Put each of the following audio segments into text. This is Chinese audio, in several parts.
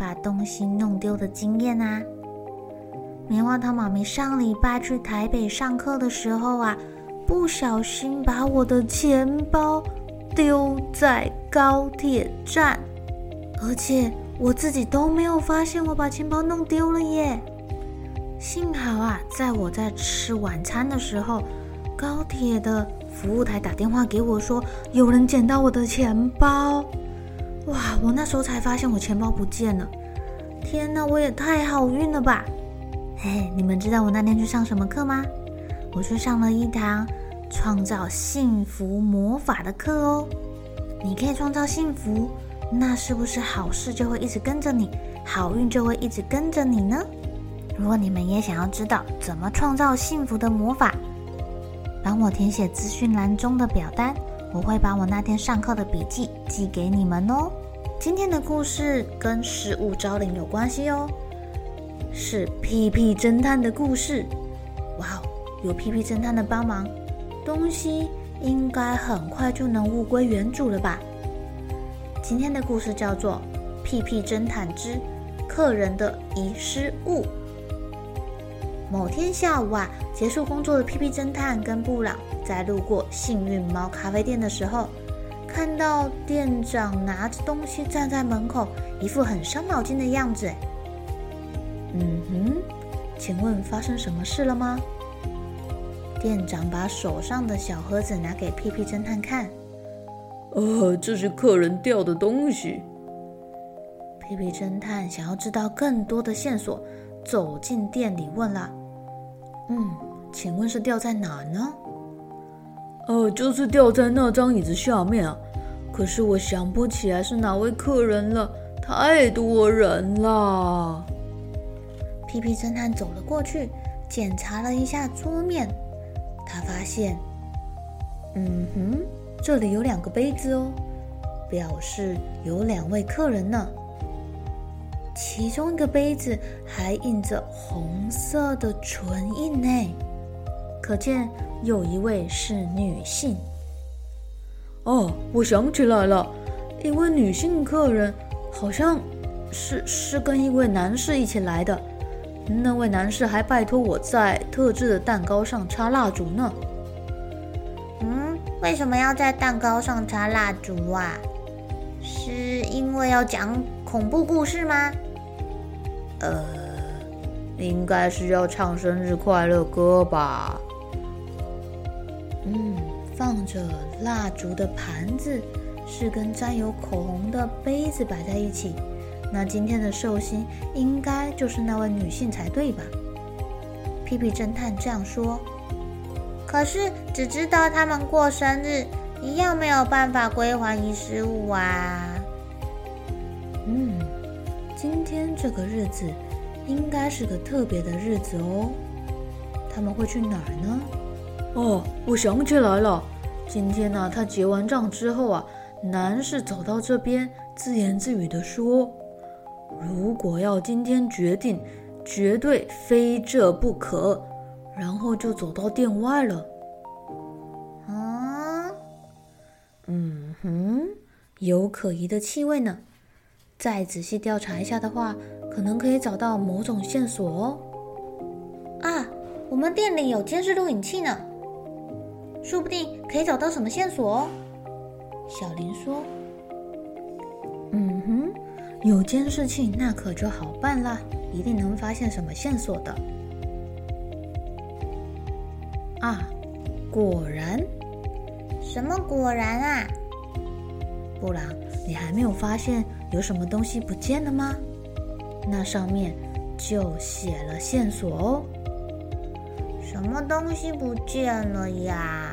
把东西弄丢的经验啊？棉花糖妈咪上礼拜去台北上课的时候啊，不小心把我的钱包丢在高铁站，而且我自己都没有发现我把钱包弄丢了耶。幸好啊，在我在吃晚餐的时候，高铁的服务台打电话给我说，有人捡到我的钱包。哇！我那时候才发现我钱包不见了。天哪，我也太好运了吧！嘿，你们知道我那天去上什么课吗？我去上了一堂创造幸福魔法的课哦。你可以创造幸福，那是不是好事就会一直跟着你，好运就会一直跟着你呢？如果你们也想要知道怎么创造幸福的魔法，帮我填写资讯栏中的表单，我会把我那天上课的笔记寄给你们哦。今天的故事跟失物招领有关系哦，是屁屁侦探的故事。哇哦，有屁屁侦探的帮忙，东西应该很快就能物归原主了吧？今天的故事叫做《屁屁侦探之客人的遗失物》。某天下午啊，结束工作的屁屁侦探跟布朗在路过幸运猫咖啡店的时候，看到店长拿着东西站在门口，一副很伤脑筋的样子。嗯哼，请问发生什么事了吗？店长把手上的小盒子拿给屁屁侦探看。呃，这是客人掉的东西。屁屁侦探想要知道更多的线索，走进店里问了。嗯，请问是掉在哪呢？呃，就是掉在那张椅子下面啊。可是我想不起来是哪位客人了，太多人了。皮皮侦探走了过去，检查了一下桌面，他发现，嗯哼，这里有两个杯子哦，表示有两位客人呢。其中一个杯子还印着红色的唇印呢，可见有一位是女性。哦，我想起来了，一位女性客人好像是是跟一位男士一起来的，那位男士还拜托我在特制的蛋糕上插蜡烛呢。嗯，为什么要在蛋糕上插蜡烛啊？是因为要讲恐怖故事吗？呃，应该是要唱生日快乐歌吧。嗯，放着蜡烛的盘子是跟沾有口红的杯子摆在一起，那今天的寿星应该就是那位女性才对吧？屁屁侦探这样说。可是只知道他们过生日，一样没有办法归还遗失物啊。嗯。今天这个日子应该是个特别的日子哦。他们会去哪儿呢？哦，我想起来了。今天呢，他结完账之后啊，男士走到这边，自言自语地说：“如果要今天决定，绝对非这不可。”然后就走到店外了。啊，嗯哼，有可疑的气味呢。再仔细调查一下的话，可能可以找到某种线索哦。啊，我们店里有监视录影器呢，说不定可以找到什么线索哦。小林说：“嗯哼，有监视器，那可就好办了，一定能发现什么线索的。啊，果然。什么果然啊？布朗，你还没有发现有什么东西不见了吗？那上面就写了线索哦。什么东西不见了呀？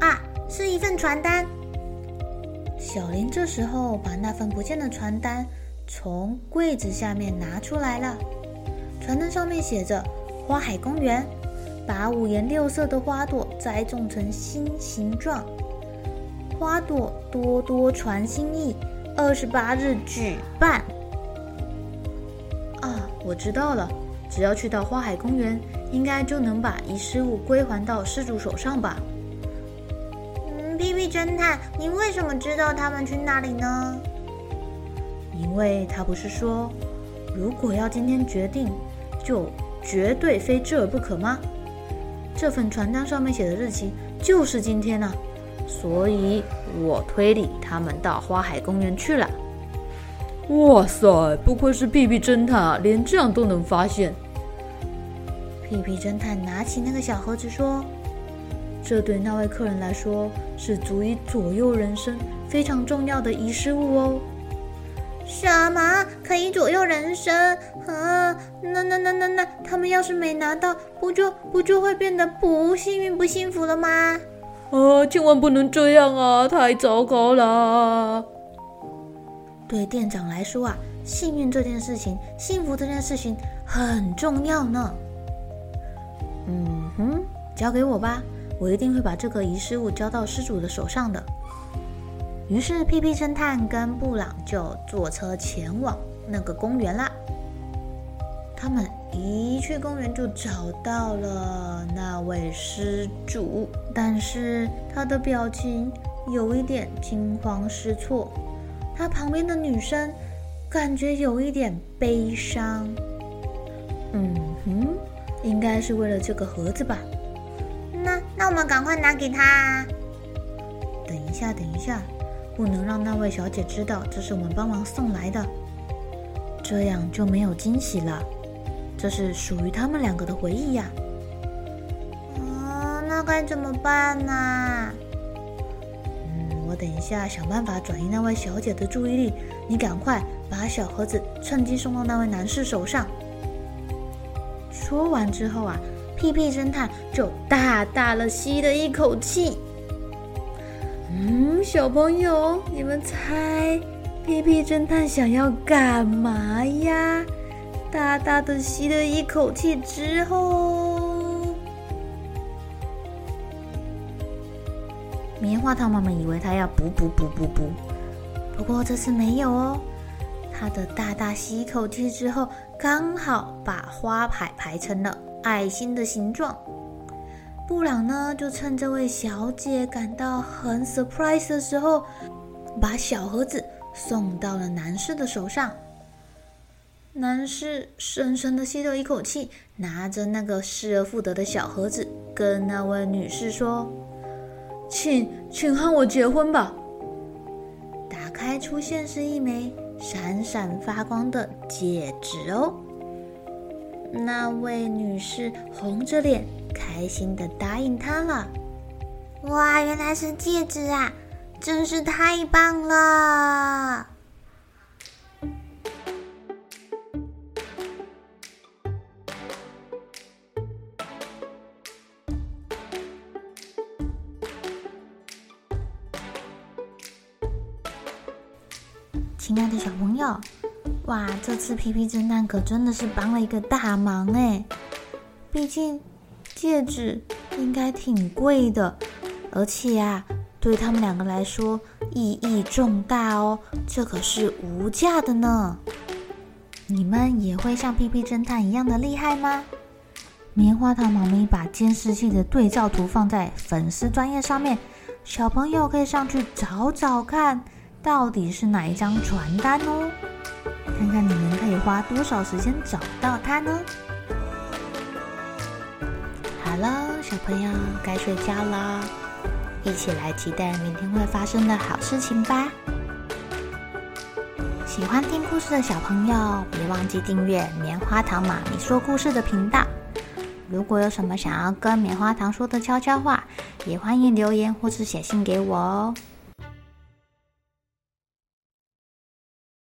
啊，是一份传单。小林这时候把那份不见的传单从柜子下面拿出来了。传单上面写着：“花海公园。”把五颜六色的花朵栽种成新形状，花朵多多传心意。二十八日举办。啊，我知道了，只要去到花海公园，应该就能把遗失物归还到失主手上吧？嗯，屁屁侦探，你为什么知道他们去那里呢？因为他不是说，如果要今天决定，就绝对非这儿不可吗？这份传单上面写的日期就是今天呢，所以我推理他们到花海公园去了。哇塞，不愧是屁屁侦探啊，连这样都能发现。屁屁侦探拿起那个小盒子说：“这对那位客人来说是足以左右人生、非常重要的遗失物哦。”什么可以左右人生啊？那那那那那，他们要是没拿到，不就不就会变得不幸运、不幸福了吗？啊，千万不能这样啊！太糟糕了。对店长来说啊，幸运这件事情、幸福这件事情很重要呢。嗯哼，交给我吧，我一定会把这个遗失物交到失主的手上的。于是，屁屁侦探跟布朗就坐车前往那个公园啦。他们一去公园就找到了那位失主，但是他的表情有一点惊慌失措。他旁边的女生感觉有一点悲伤。嗯哼，应该是为了这个盒子吧？那那我们赶快拿给他。等一下，等一下。不能让那位小姐知道这是我们帮忙送来的，这样就没有惊喜了。这是属于他们两个的回忆呀。啊，那该怎么办呢？嗯，我等一下想办法转移那位小姐的注意力。你赶快把小盒子趁机送到那位男士手上。说完之后啊，屁屁侦探就大大的吸了一口气。嗯，小朋友，你们猜屁屁侦探想要干嘛呀？大大的吸了一口气之后，棉花糖妈妈以为他要补补补补补，不过这次没有哦。他的大大吸一口气之后，刚好把花牌排成了爱心的形状。布朗呢，就趁这位小姐感到很 surprise 的时候，把小盒子送到了男士的手上。男士深深的吸了一口气，拿着那个失而复得的小盒子，跟那位女士说：“请，请和我结婚吧。”打开，出现是一枚闪闪发光的戒指哦。那位女士红着脸。开心的答应他了。哇，原来是戒指啊！真是太棒了！亲爱的小朋友，哇，这次皮皮侦探可真的是帮了一个大忙哎！毕竟。戒指应该挺贵的，而且啊，对他们两个来说意义重大哦，这可是无价的呢。你们也会像皮皮侦探一样的厉害吗？棉花糖妈咪把监视器的对照图放在粉丝专页上面，小朋友可以上去找找看，到底是哪一张传单哦，看看你们可以花多少时间找到它呢？好了，小朋友该睡觉了，一起来期待明天会发生的好事情吧。喜欢听故事的小朋友，别忘记订阅棉花糖妈咪说故事的频道。如果有什么想要跟棉花糖说的悄悄话，也欢迎留言或是写信给我哦。